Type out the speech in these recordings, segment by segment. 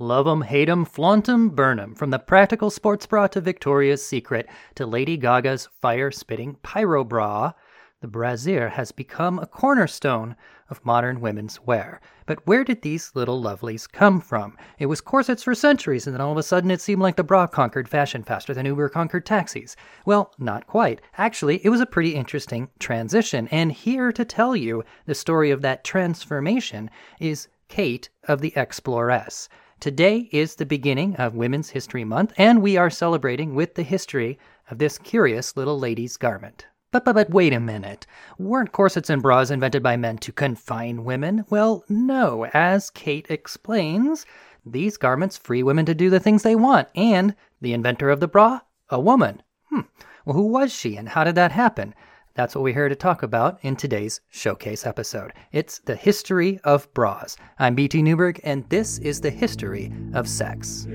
Love 'em, hate 'em, flaunt 'em, burn 'em. From the practical sports bra to Victoria's Secret to Lady Gaga's fire spitting pyro bra, the brassiere has become a cornerstone of modern women's wear. But where did these little lovelies come from? It was corsets for centuries, and then all of a sudden it seemed like the bra conquered fashion faster than Uber conquered taxis. Well, not quite. Actually, it was a pretty interesting transition, and here to tell you the story of that transformation is Kate of the Exploress. Today is the beginning of Women's History Month, and we are celebrating with the history of this curious little lady's garment. But, but, but wait a minute. Weren't corsets and bras invented by men to confine women? Well, no. As Kate explains, these garments free women to do the things they want. And the inventor of the bra? A woman. Hmm. Well, who was she and how did that happen? That's what we're here to talk about in today's showcase episode. It's the history of bras. I'm BT Newberg, and this is the history of sex.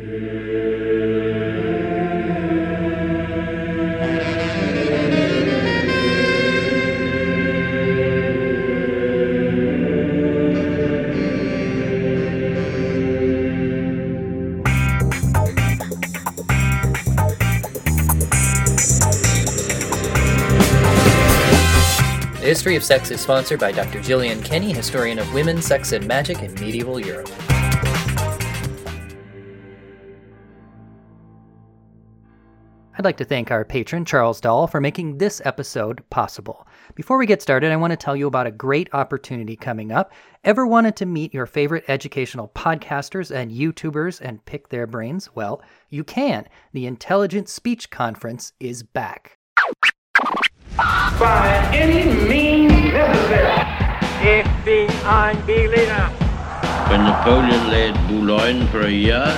History of Sex is sponsored by Dr. Gillian Kenny, historian of women, sex, and magic in medieval Europe. I'd like to thank our patron, Charles Dahl, for making this episode possible. Before we get started, I want to tell you about a great opportunity coming up. Ever wanted to meet your favorite educational podcasters and YouTubers and pick their brains? Well, you can. The Intelligent Speech Conference is back. By any means necessary. Ich bin ein Berliner. When Napoleon laid Boulogne for a year,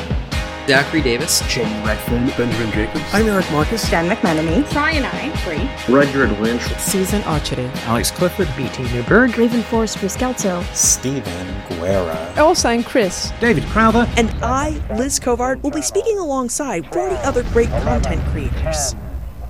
Zachary Davis. Jamie Redfern, Benjamin Jacobs. I'm Eric Marcus. Dan McMenemy. Cyanide Free. Rudyard Lynch, Susan Archery. Alex Clifford. BT Newberg. Raven Forrest Riscalzo. Stephen Guerra. Elsa Chris. David Crowther. And I, Liz Covart, will be speaking alongside 40 other great content creators.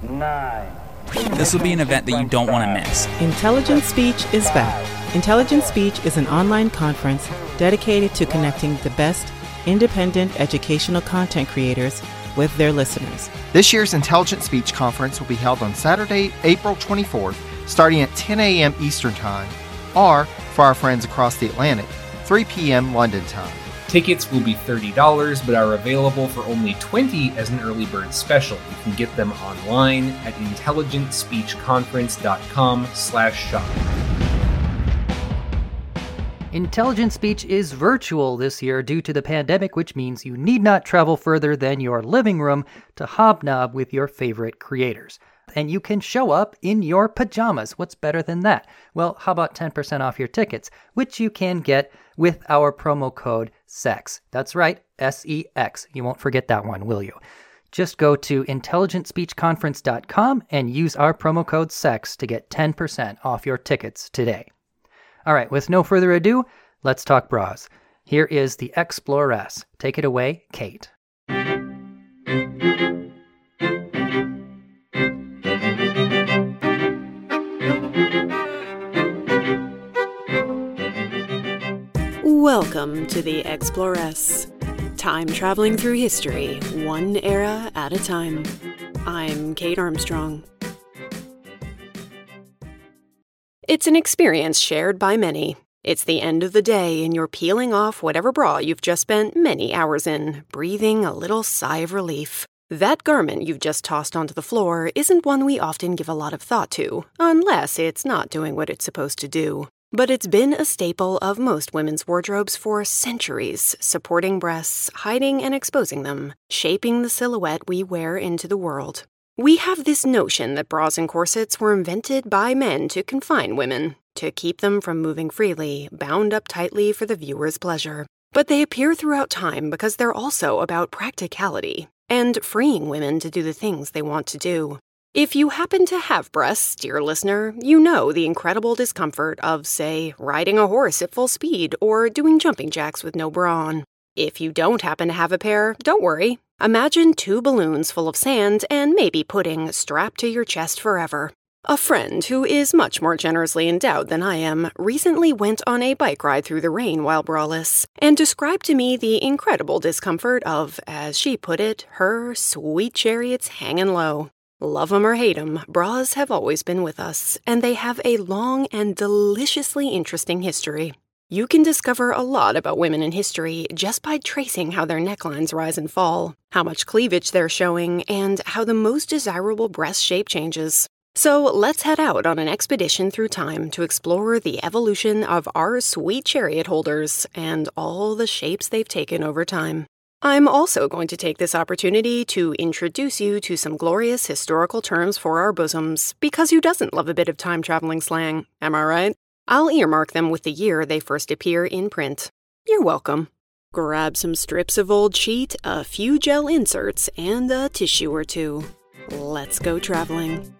Nine. This will be an event that you don't want to miss. Intelligent Speech is back. Intelligent Speech is an online conference dedicated to connecting the best independent educational content creators with their listeners. This year's Intelligent Speech Conference will be held on Saturday, April 24th, starting at 10 a.m. Eastern Time, or for our friends across the Atlantic, 3 p.m. London time. Tickets will be $30 but are available for only 20 as an early bird special. You can get them online at intelligentspeechconference.com/shop. Intelligent Speech is virtual this year due to the pandemic, which means you need not travel further than your living room to hobnob with your favorite creators. And you can show up in your pajamas. What's better than that? Well, how about 10% off your tickets, which you can get with our promo code SEX. That's right, S E X. You won't forget that one, will you? Just go to intelligentspeechconference.com and use our promo code SEX to get 10% off your tickets today. All right, with no further ado, let's talk bras. Here is the Exploress. Take it away, Kate. Welcome to the Exploress. Time traveling through history, one era at a time. I'm Kate Armstrong. It's an experience shared by many. It's the end of the day and you're peeling off whatever bra you've just spent many hours in, breathing a little sigh of relief. That garment you've just tossed onto the floor isn't one we often give a lot of thought to, unless it's not doing what it's supposed to do. But it's been a staple of most women's wardrobes for centuries, supporting breasts, hiding and exposing them, shaping the silhouette we wear into the world. We have this notion that bras and corsets were invented by men to confine women, to keep them from moving freely, bound up tightly for the viewer's pleasure. But they appear throughout time because they're also about practicality and freeing women to do the things they want to do. If you happen to have breasts, dear listener, you know the incredible discomfort of, say, riding a horse at full speed or doing jumping jacks with no bra on. If you don't happen to have a pair, don't worry. Imagine two balloons full of sand and maybe pudding strapped to your chest forever. A friend who is much more generously endowed than I am recently went on a bike ride through the rain while braless and described to me the incredible discomfort of, as she put it, her sweet chariots hanging low. Love 'em or hate 'em, bras have always been with us, and they have a long and deliciously interesting history. You can discover a lot about women in history just by tracing how their necklines rise and fall, how much cleavage they're showing, and how the most desirable breast shape changes. So let's head out on an expedition through time to explore the evolution of our sweet chariot holders and all the shapes they've taken over time. I'm also going to take this opportunity to introduce you to some glorious historical terms for our bosoms, because who doesn't love a bit of time traveling slang? Am I right? I'll earmark them with the year they first appear in print. You're welcome. Grab some strips of old sheet, a few gel inserts, and a tissue or two. Let's go traveling.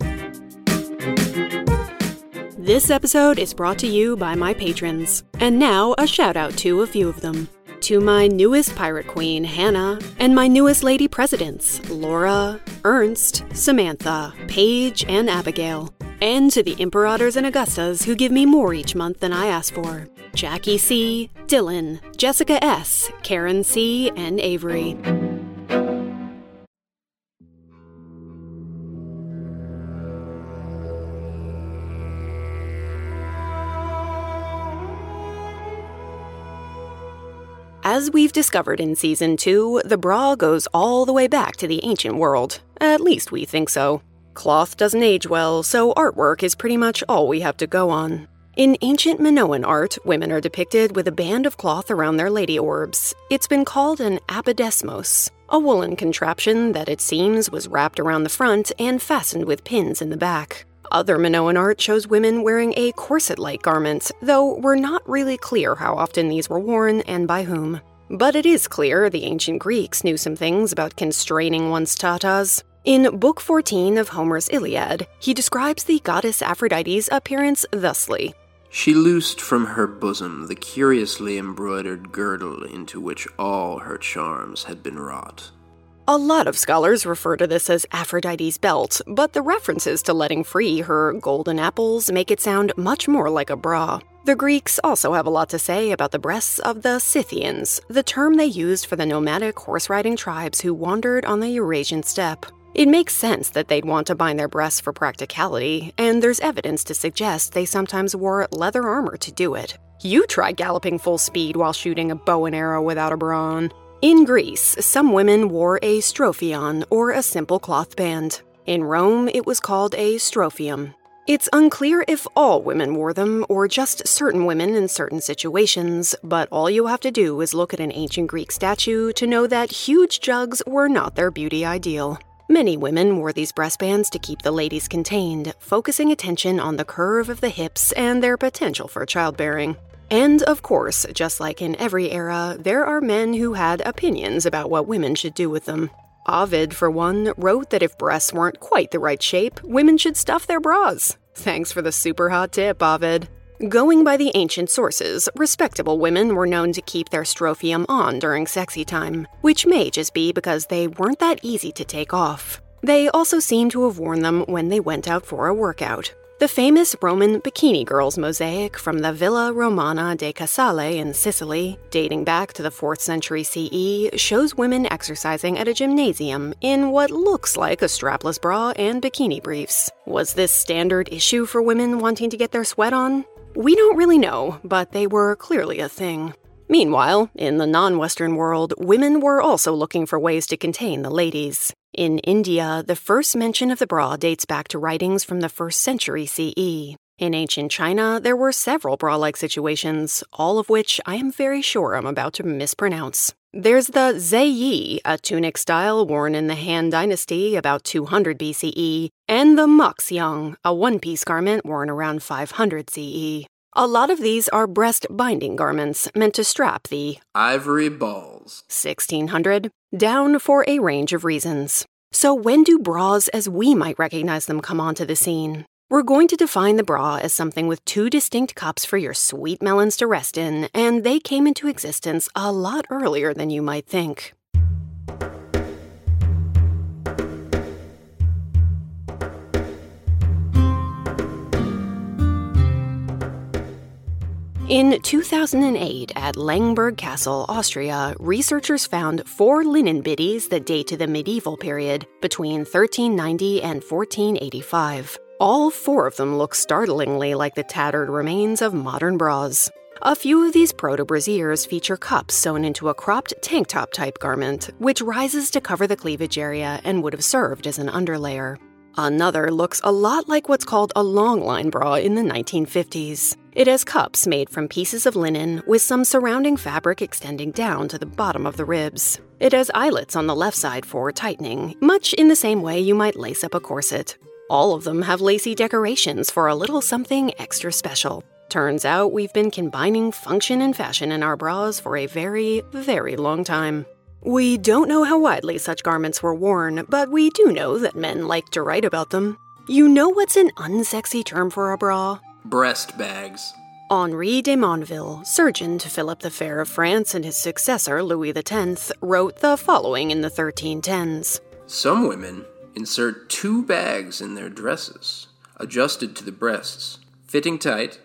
This episode is brought to you by my patrons. And now, a shout out to a few of them. To my newest pirate queen, Hannah, and my newest lady presidents, Laura, Ernst, Samantha, Paige, and Abigail. And to the Imperators and Augustas who give me more each month than I ask for Jackie C., Dylan, Jessica S., Karen C., and Avery. As we've discovered in Season 2, the bra goes all the way back to the ancient world. At least we think so. Cloth doesn't age well, so artwork is pretty much all we have to go on. In ancient Minoan art, women are depicted with a band of cloth around their lady orbs. It's been called an apodesmos, a woolen contraption that it seems was wrapped around the front and fastened with pins in the back. Other Minoan art shows women wearing a corset like garment, though we're not really clear how often these were worn and by whom. But it is clear the ancient Greeks knew some things about constraining one's tatas. In Book 14 of Homer's Iliad, he describes the goddess Aphrodite's appearance thusly She loosed from her bosom the curiously embroidered girdle into which all her charms had been wrought. A lot of scholars refer to this as Aphrodite's belt, but the references to letting free her golden apples make it sound much more like a bra. The Greeks also have a lot to say about the breasts of the Scythians, the term they used for the nomadic horse riding tribes who wandered on the Eurasian steppe. It makes sense that they'd want to bind their breasts for practicality, and there's evidence to suggest they sometimes wore leather armor to do it. You try galloping full speed while shooting a bow and arrow without a bra. In Greece, some women wore a strophion, or a simple cloth band. In Rome, it was called a strophium. It's unclear if all women wore them, or just certain women in certain situations, but all you have to do is look at an ancient Greek statue to know that huge jugs were not their beauty ideal. Many women wore these breastbands to keep the ladies contained, focusing attention on the curve of the hips and their potential for childbearing. And of course, just like in every era, there are men who had opinions about what women should do with them. Ovid, for one, wrote that if breasts weren't quite the right shape, women should stuff their bras. Thanks for the super hot tip, Ovid. Going by the ancient sources, respectable women were known to keep their strophium on during sexy time, which may just be because they weren't that easy to take off. They also seem to have worn them when they went out for a workout. The famous Roman Bikini Girls mosaic from the Villa Romana del Casale in Sicily, dating back to the 4th century CE, shows women exercising at a gymnasium in what looks like a strapless bra and bikini briefs. Was this standard issue for women wanting to get their sweat on? We don't really know, but they were clearly a thing. Meanwhile, in the non Western world, women were also looking for ways to contain the ladies. In India, the first mention of the bra dates back to writings from the 1st century CE. In ancient China, there were several bra like situations, all of which I am very sure I'm about to mispronounce. There's the Zaiyi, a tunic style worn in the Han Dynasty about 200 BCE, and the Moxiang, a one piece garment worn around 500 CE. A lot of these are breast binding garments meant to strap the ivory balls 1600 down for a range of reasons. So, when do bras as we might recognize them come onto the scene? We're going to define the bra as something with two distinct cups for your sweet melons to rest in, and they came into existence a lot earlier than you might think. In 2008, at Lengberg Castle, Austria, researchers found four linen biddies that date to the medieval period, between 1390 and 1485. All four of them look startlingly like the tattered remains of modern bras. A few of these proto brassieres feature cups sewn into a cropped tank top type garment, which rises to cover the cleavage area and would have served as an underlayer. Another looks a lot like what's called a long line bra in the 1950s. It has cups made from pieces of linen with some surrounding fabric extending down to the bottom of the ribs. It has eyelets on the left side for tightening, much in the same way you might lace up a corset. All of them have lacy decorations for a little something extra special. Turns out we've been combining function and fashion in our bras for a very, very long time. We don't know how widely such garments were worn, but we do know that men like to write about them. You know what's an unsexy term for a bra? Breast bags. Henri de Mondeville, surgeon to Philip the Fair of France and his successor Louis X, wrote the following in the 1310s Some women insert two bags in their dresses, adjusted to the breasts, fitting tight,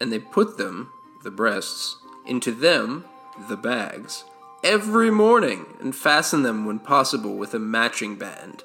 and they put them, the breasts, into them, the bags, every morning and fasten them when possible with a matching band.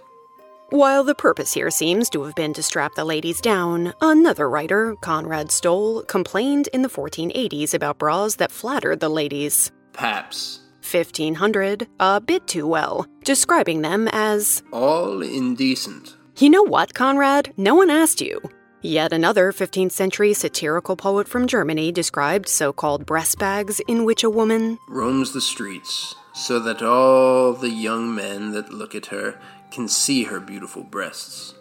While the purpose here seems to have been to strap the ladies down, another writer, Conrad Stoll, complained in the 1480s about bras that flattered the ladies. Paps. 1500, a bit too well, describing them as all indecent. You know what, Conrad? No one asked you. Yet another 15th century satirical poet from Germany described so called breast bags in which a woman roams the streets so that all the young men that look at her can see her beautiful breasts,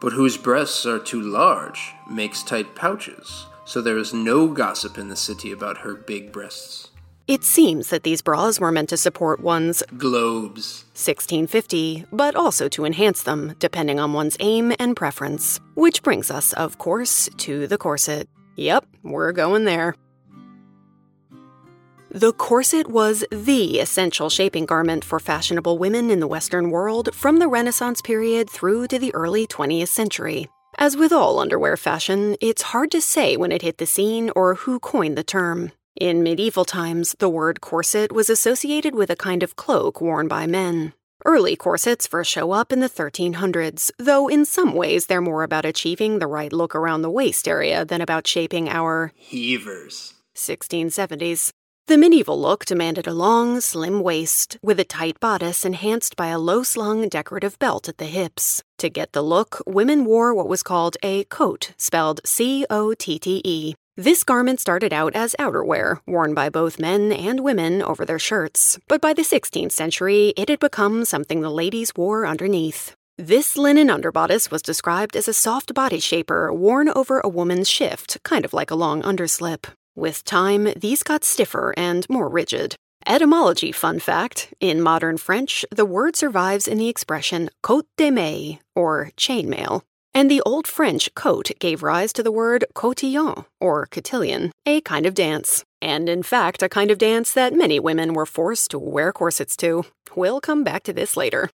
but whose breasts are too large, makes tight pouches, so there is no gossip in the city about her big breasts. It seems that these bras were meant to support one's globes 1650, but also to enhance them, depending on one's aim and preference. Which brings us, of course, to the corset. Yep, we're going there. The corset was the essential shaping garment for fashionable women in the Western world from the Renaissance period through to the early 20th century. As with all underwear fashion, it's hard to say when it hit the scene or who coined the term. In medieval times, the word corset was associated with a kind of cloak worn by men. Early corsets first show up in the 1300s, though in some ways they're more about achieving the right look around the waist area than about shaping our heavers. 1670s. The medieval look demanded a long, slim waist with a tight bodice enhanced by a low slung decorative belt at the hips. To get the look, women wore what was called a cotte, spelled C O T T E. This garment started out as outerwear, worn by both men and women over their shirts, but by the 16th century, it had become something the ladies wore underneath. This linen underbodice was described as a soft body shaper worn over a woman's shift, kind of like a long underslip. With time, these got stiffer and more rigid. Etymology fun fact in modern French, the word survives in the expression cote de maille, or chainmail. And the Old French cote gave rise to the word cotillon, or cotillion, a kind of dance. And in fact, a kind of dance that many women were forced to wear corsets to. We'll come back to this later.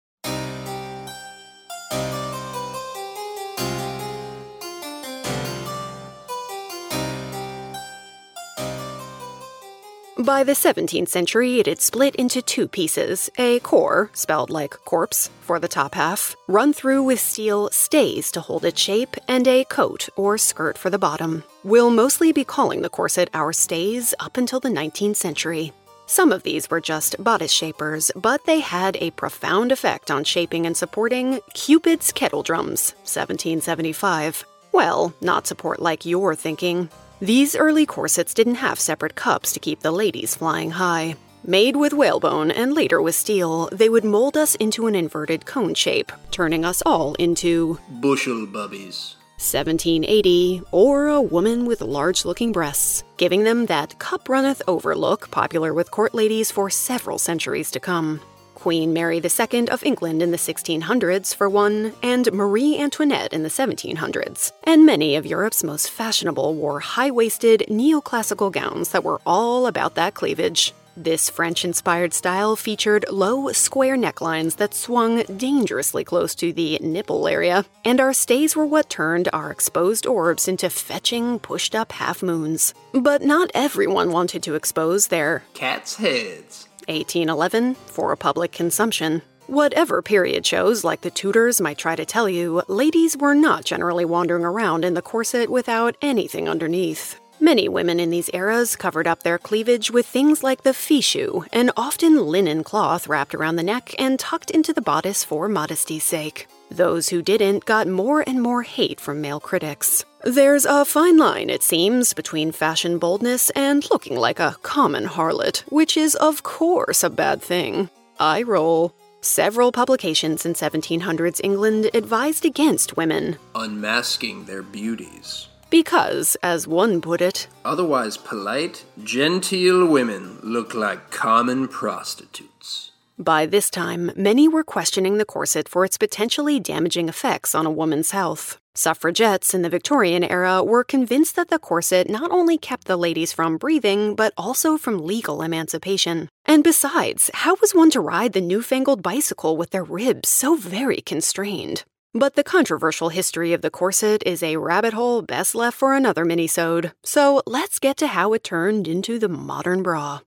By the 17th century, it had split into two pieces a corps, spelled like corpse, for the top half, run through with steel stays to hold its shape, and a cotte or skirt for the bottom. We'll mostly be calling the corset our stays up until the 19th century. Some of these were just bodice shapers, but they had a profound effect on shaping and supporting Cupid's kettle drums, 1775. Well, not support like you're thinking. These early corsets didn't have separate cups to keep the ladies flying high. Made with whalebone and later with steel, they would mold us into an inverted cone shape, turning us all into bushel bubbies. 1780, or a woman with large looking breasts, giving them that cup runneth over look popular with court ladies for several centuries to come. Queen Mary II of England in the 1600s, for one, and Marie Antoinette in the 1700s. And many of Europe's most fashionable wore high waisted neoclassical gowns that were all about that cleavage. This French inspired style featured low, square necklines that swung dangerously close to the nipple area, and our stays were what turned our exposed orbs into fetching, pushed up half moons. But not everyone wanted to expose their cat's heads. 1811 for public consumption. Whatever period shows, like the Tudors, might try to tell you, ladies were not generally wandering around in the corset without anything underneath. Many women in these eras covered up their cleavage with things like the fichu, an often linen cloth wrapped around the neck and tucked into the bodice for modesty's sake. Those who didn't got more and more hate from male critics. There's a fine line, it seems, between fashion boldness and looking like a common harlot, which is, of course, a bad thing. I roll. Several publications in 1700s England advised against women unmasking their beauties. Because, as one put it, otherwise polite, genteel women look like common prostitutes. By this time, many were questioning the corset for its potentially damaging effects on a woman's health. Suffragettes in the Victorian era were convinced that the corset not only kept the ladies from breathing, but also from legal emancipation. And besides, how was one to ride the newfangled bicycle with their ribs so very constrained? But the controversial history of the corset is a rabbit hole best left for another minisode. So let's get to how it turned into the modern bra.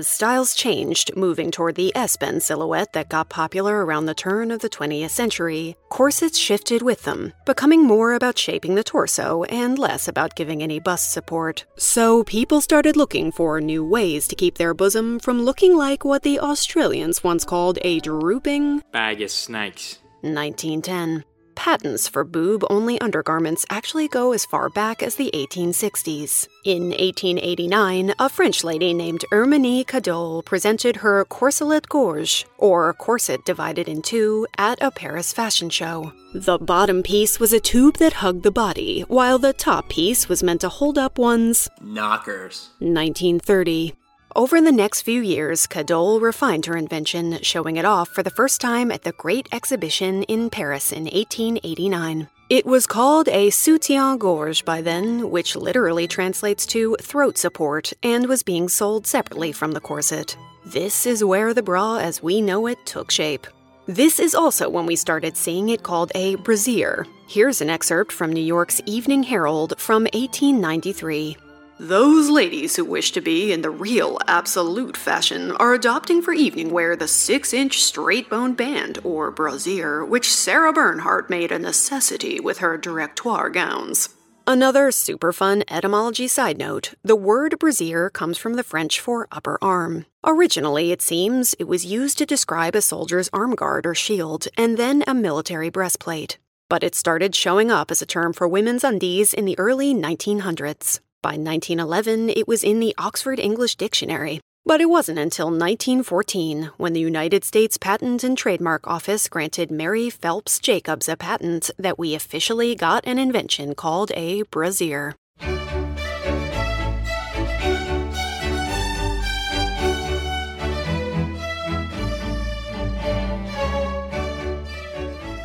As styles changed, moving toward the S-bend silhouette that got popular around the turn of the 20th century, corsets shifted with them, becoming more about shaping the torso and less about giving any bust support. So people started looking for new ways to keep their bosom from looking like what the Australians once called a drooping bag of snakes. 1910 patents for boob only undergarments actually go as far back as the 1860s. In 1889, a French lady named Herminie Cadolle presented her corselet gorge, or corset divided in two, at a Paris fashion show. The bottom piece was a tube that hugged the body, while the top piece was meant to hold up one's knockers. 1930. Over the next few years, Cadolle refined her invention, showing it off for the first time at the Great Exhibition in Paris in 1889. It was called a soutien gorge by then, which literally translates to throat support, and was being sold separately from the corset. This is where the bra as we know it took shape. This is also when we started seeing it called a brassiere. Here's an excerpt from New York's Evening Herald from 1893. Those ladies who wish to be in the real absolute fashion are adopting for evening wear the 6 inch straight bone band, or brassiere, which Sarah Bernhardt made a necessity with her directoire gowns. Another super fun etymology side note the word brassiere comes from the French for upper arm. Originally, it seems, it was used to describe a soldier's arm guard or shield, and then a military breastplate. But it started showing up as a term for women's undies in the early 1900s. By 1911, it was in the Oxford English Dictionary. But it wasn't until 1914 when the United States Patent and Trademark Office granted Mary Phelps Jacobs a patent that we officially got an invention called a brassiere.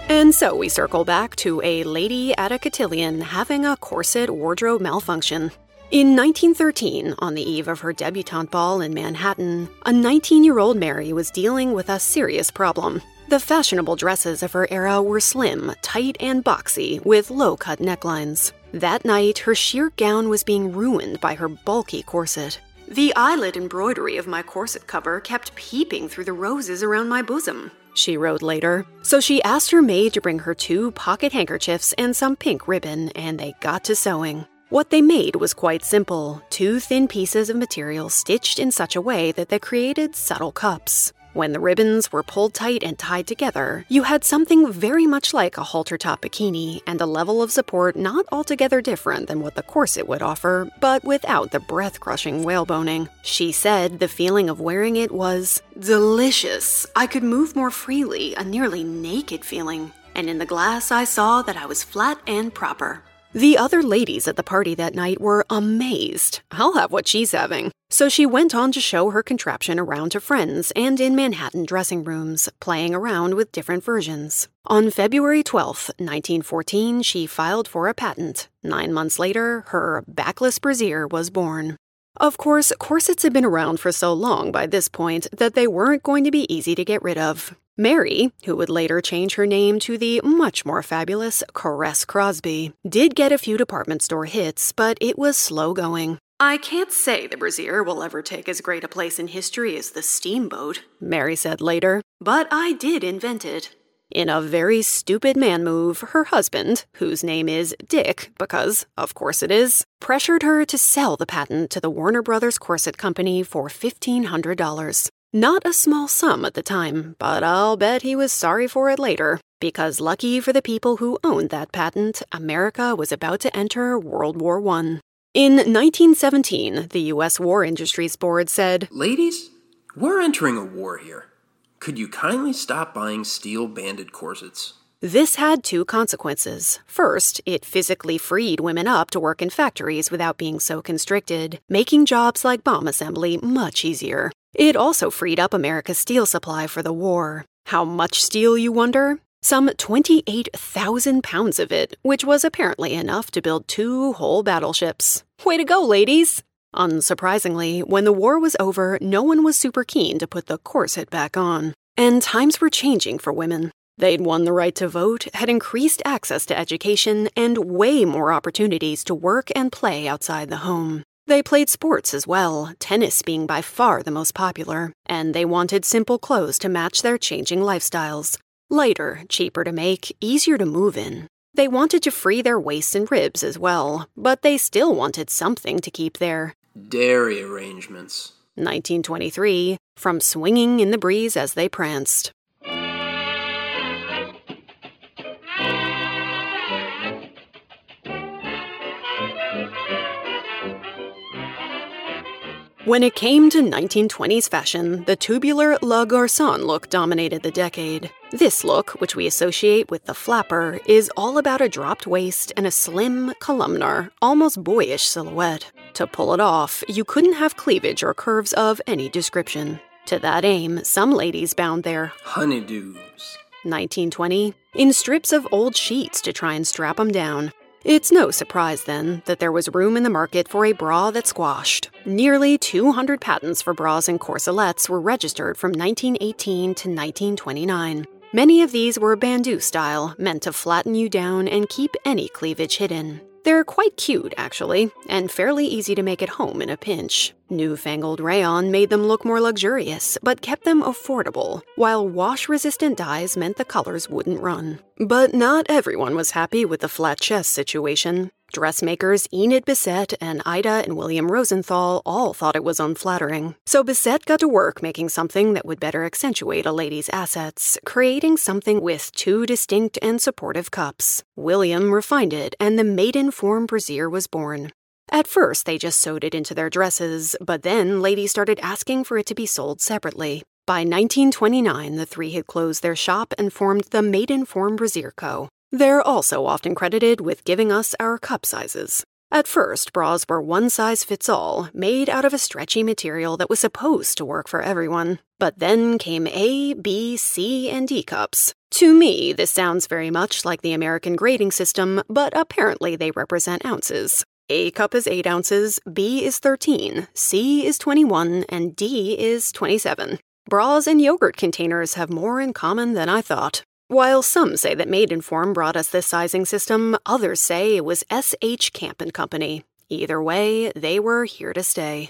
And so we circle back to a lady at a cotillion having a corset wardrobe malfunction. In 1913, on the eve of her debutante ball in Manhattan, a 19 year old Mary was dealing with a serious problem. The fashionable dresses of her era were slim, tight, and boxy, with low cut necklines. That night, her sheer gown was being ruined by her bulky corset. The eyelet embroidery of my corset cover kept peeping through the roses around my bosom, she wrote later. So she asked her maid to bring her two pocket handkerchiefs and some pink ribbon, and they got to sewing. What they made was quite simple two thin pieces of material stitched in such a way that they created subtle cups. When the ribbons were pulled tight and tied together, you had something very much like a halter top bikini and a level of support not altogether different than what the corset would offer, but without the breath crushing whaleboning. She said the feeling of wearing it was delicious. I could move more freely, a nearly naked feeling. And in the glass, I saw that I was flat and proper. The other ladies at the party that night were amazed. I'll have what she's having. So she went on to show her contraption around to friends and in Manhattan dressing rooms, playing around with different versions. On February 12, 1914, she filed for a patent. Nine months later, her backless brassiere was born. Of course, corsets had been around for so long by this point that they weren't going to be easy to get rid of. Mary, who would later change her name to the much more fabulous Caresse Crosby, did get a few department store hits, but it was slow going. I can't say the brassiere will ever take as great a place in history as the steamboat, Mary said later, but I did invent it. In a very stupid man move, her husband, whose name is Dick, because, of course it is, pressured her to sell the patent to the Warner Brothers Corset Company for $1,500. Not a small sum at the time, but I'll bet he was sorry for it later, because lucky for the people who owned that patent, America was about to enter World War I. In 1917, the U.S. War Industries Board said, Ladies, we're entering a war here. Could you kindly stop buying steel banded corsets? This had two consequences. First, it physically freed women up to work in factories without being so constricted, making jobs like bomb assembly much easier. It also freed up America's steel supply for the war. How much steel, you wonder? Some 28,000 pounds of it, which was apparently enough to build two whole battleships. Way to go, ladies! Unsurprisingly, when the war was over, no one was super keen to put the corset back on. And times were changing for women. They'd won the right to vote, had increased access to education, and way more opportunities to work and play outside the home. They played sports as well, tennis being by far the most popular, and they wanted simple clothes to match their changing lifestyles. Lighter, cheaper to make, easier to move in. They wanted to free their waists and ribs as well, but they still wanted something to keep their dairy arrangements. 1923, from swinging in the breeze as they pranced. When it came to 1920s fashion, the tubular La Garçon look dominated the decade. This look, which we associate with the flapper, is all about a dropped waist and a slim, columnar, almost boyish silhouette. To pull it off, you couldn't have cleavage or curves of any description. To that aim, some ladies bound their honeydews 1920 in strips of old sheets to try and strap them down. It's no surprise, then, that there was room in the market for a bra that squashed. Nearly 200 patents for bras and corselets were registered from 1918 to 1929. Many of these were bandeau style, meant to flatten you down and keep any cleavage hidden. They're quite cute, actually, and fairly easy to make at home in a pinch. Newfangled rayon made them look more luxurious, but kept them affordable, while wash resistant dyes meant the colors wouldn't run. But not everyone was happy with the flat chest situation. Dressmakers Enid Bisset and Ida and William Rosenthal all thought it was unflattering. So Bisset got to work making something that would better accentuate a lady's assets, creating something with two distinct and supportive cups. William refined it, and the Maidenform brassiere was born. At first, they just sewed it into their dresses, but then ladies started asking for it to be sold separately. By 1929, the three had closed their shop and formed the Maidenform Brassiere Co. They're also often credited with giving us our cup sizes. At first, bras were one size fits all, made out of a stretchy material that was supposed to work for everyone. But then came A, B, C, and D cups. To me, this sounds very much like the American grading system, but apparently they represent ounces. A cup is 8 ounces, B is 13, C is 21, and D is 27. Bras and yogurt containers have more in common than I thought. While some say that Maidenform brought us this sizing system, others say it was S.H. Camp and Company. Either way, they were here to stay.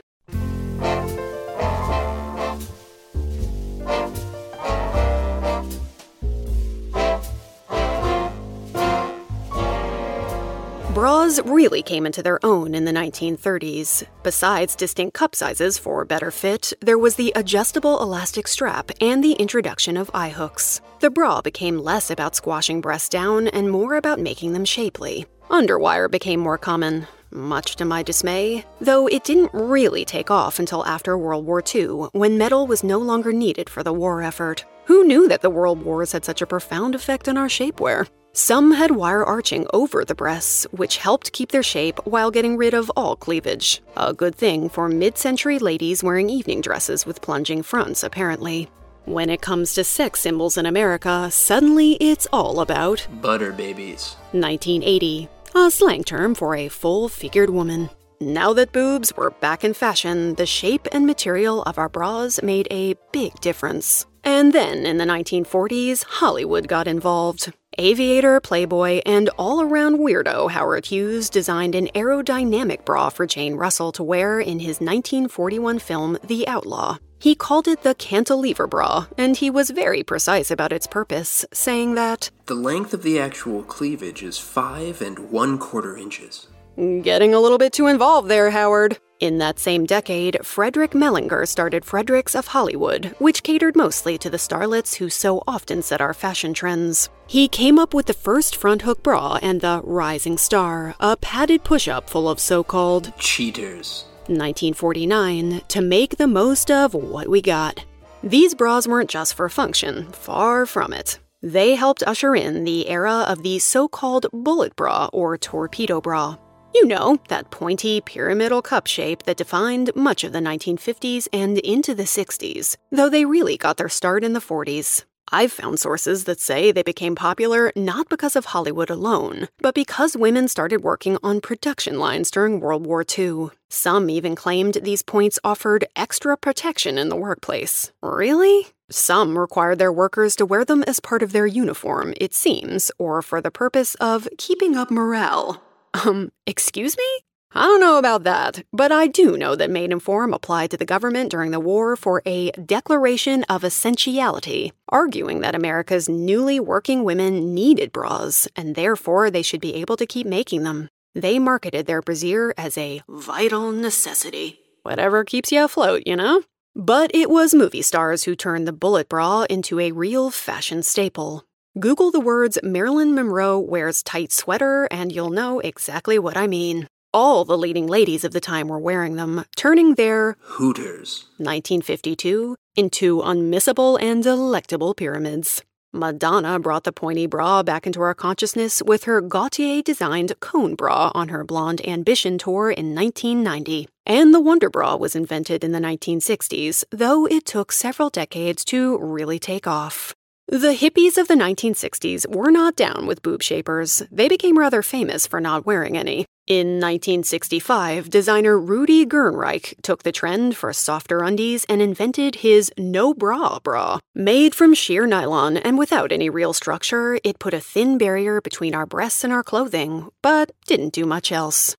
Bras really came into their own in the 1930s. Besides distinct cup sizes for better fit, there was the adjustable elastic strap and the introduction of eye hooks. The bra became less about squashing breasts down and more about making them shapely. Underwire became more common, much to my dismay, though it didn't really take off until after World War II, when metal was no longer needed for the war effort. Who knew that the world wars had such a profound effect on our shapewear? Some had wire arching over the breasts, which helped keep their shape while getting rid of all cleavage. A good thing for mid century ladies wearing evening dresses with plunging fronts, apparently. When it comes to sex symbols in America, suddenly it's all about butter babies. 1980, a slang term for a full figured woman. Now that boobs were back in fashion, the shape and material of our bras made a big difference. And then in the 1940s, Hollywood got involved. Aviator, playboy, and all around weirdo Howard Hughes designed an aerodynamic bra for Jane Russell to wear in his 1941 film The Outlaw. He called it the cantilever bra, and he was very precise about its purpose, saying that The length of the actual cleavage is five and one quarter inches. Getting a little bit too involved there, Howard. In that same decade, Frederick Mellinger started Fredericks of Hollywood, which catered mostly to the starlets who so often set our fashion trends. He came up with the first front hook bra and the Rising Star, a padded push up full of so called cheaters. 1949, to make the most of what we got. These bras weren't just for function, far from it. They helped usher in the era of the so called bullet bra or torpedo bra. You know, that pointy pyramidal cup shape that defined much of the 1950s and into the 60s, though they really got their start in the 40s. I've found sources that say they became popular not because of Hollywood alone, but because women started working on production lines during World War II. Some even claimed these points offered extra protection in the workplace. Really? Some required their workers to wear them as part of their uniform, it seems, or for the purpose of keeping up morale. Um, excuse me? I don't know about that, but I do know that Maidenform applied to the government during the war for a declaration of essentiality, arguing that America's newly working women needed bras, and therefore they should be able to keep making them. They marketed their brassiere as a vital necessity. Whatever keeps you afloat, you know? But it was movie stars who turned the bullet bra into a real fashion staple. Google the words Marilyn Monroe wears tight sweater, and you'll know exactly what I mean. All the leading ladies of the time were wearing them, turning their Hooters 1952 into unmissable and delectable pyramids. Madonna brought the pointy bra back into our consciousness with her Gaultier designed cone bra on her Blonde Ambition tour in 1990. And the Wonder Bra was invented in the 1960s, though it took several decades to really take off. The hippies of the 1960s were not down with boob shapers. They became rather famous for not wearing any. In 1965, designer Rudi Gernreich took the trend for softer undies and invented his no bra bra. Made from sheer nylon and without any real structure, it put a thin barrier between our breasts and our clothing, but didn't do much else.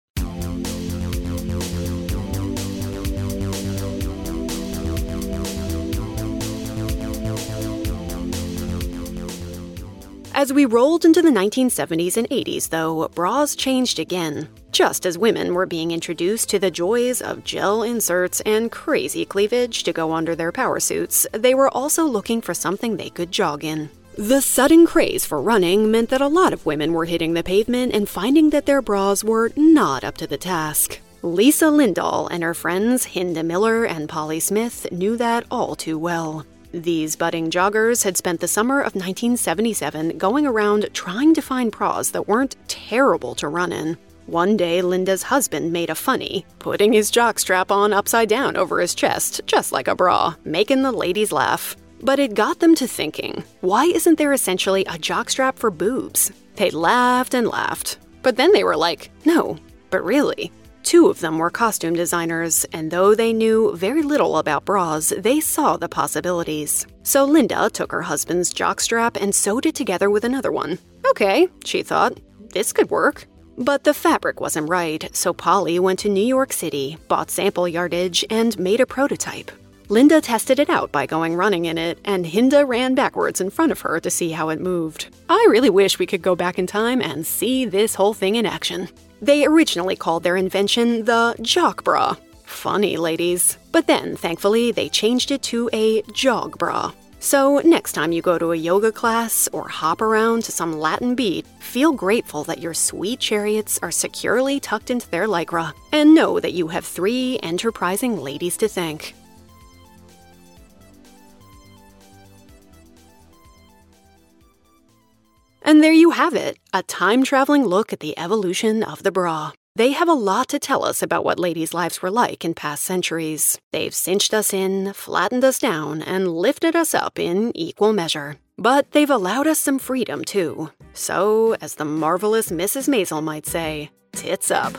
As we rolled into the 1970s and 80s, though, bras changed again. Just as women were being introduced to the joys of gel inserts and crazy cleavage to go under their power suits, they were also looking for something they could jog in. The sudden craze for running meant that a lot of women were hitting the pavement and finding that their bras were not up to the task. Lisa Lindahl and her friends Hinda Miller and Polly Smith knew that all too well. These budding joggers had spent the summer of 1977 going around trying to find bras that weren't terrible to run in. One day, Linda's husband made a funny, putting his jockstrap on upside down over his chest, just like a bra, making the ladies laugh. But it got them to thinking why isn't there essentially a jockstrap for boobs? They laughed and laughed. But then they were like, no, but really, Two of them were costume designers, and though they knew very little about bras, they saw the possibilities. So Linda took her husband's jockstrap and sewed it together with another one. Okay, she thought, this could work. But the fabric wasn't right, so Polly went to New York City, bought sample yardage, and made a prototype. Linda tested it out by going running in it, and Hinda ran backwards in front of her to see how it moved. I really wish we could go back in time and see this whole thing in action. They originally called their invention the jock bra. Funny, ladies. But then, thankfully, they changed it to a jog bra. So, next time you go to a yoga class or hop around to some Latin beat, feel grateful that your sweet chariots are securely tucked into their lycra, and know that you have three enterprising ladies to thank. And there you have it a time traveling look at the evolution of the bra. They have a lot to tell us about what ladies' lives were like in past centuries. They've cinched us in, flattened us down, and lifted us up in equal measure. But they've allowed us some freedom, too. So, as the marvelous Mrs. Maisel might say, tits up.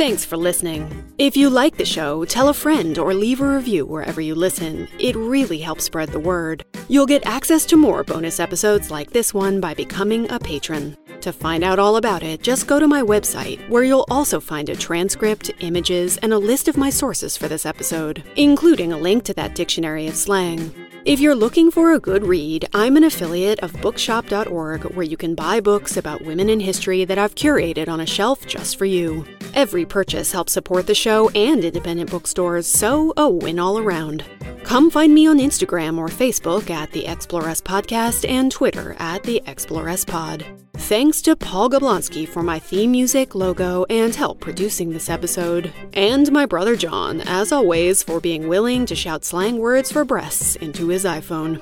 Thanks for listening. If you like the show, tell a friend or leave a review wherever you listen. It really helps spread the word. You'll get access to more bonus episodes like this one by becoming a patron. To find out all about it, just go to my website, where you'll also find a transcript, images, and a list of my sources for this episode, including a link to that dictionary of slang. If you're looking for a good read, I'm an affiliate of bookshop.org where you can buy books about women in history that I've curated on a shelf just for you. Every purchase helps support the show and independent bookstores, so a win all around. Come find me on Instagram or Facebook at the Exploress Podcast and Twitter at the Exploress Pod. Thanks to Paul Gablonsky for my theme music, logo, and help producing this episode. And my brother John, as always, for being willing to shout slang words for breasts into his iPhone.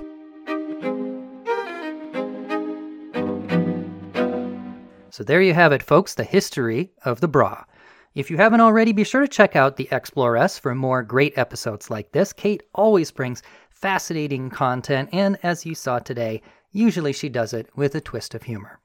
So there you have it, folks, the history of the bra. If you haven't already, be sure to check out the Exploress for more great episodes like this. Kate always brings fascinating content, and as you saw today, usually she does it with a twist of humor.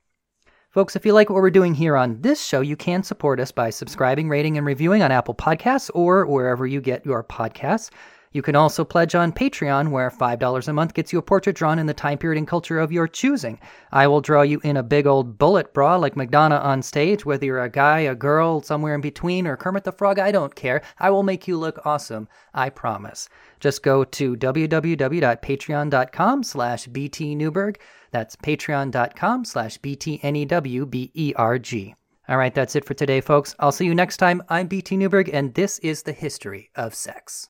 Folks, if you like what we're doing here on this show, you can support us by subscribing, rating, and reviewing on Apple Podcasts or wherever you get your podcasts. You can also pledge on Patreon, where $5 a month gets you a portrait drawn in the time period and culture of your choosing. I will draw you in a big old bullet bra like Madonna on stage, whether you're a guy, a girl, somewhere in between, or Kermit the Frog, I don't care. I will make you look awesome, I promise. Just go to www.patreon.com slash btnewberg. That's patreon.com slash btnewberg. All right, that's it for today, folks. I'll see you next time. I'm BT Newberg, and this is the history of sex.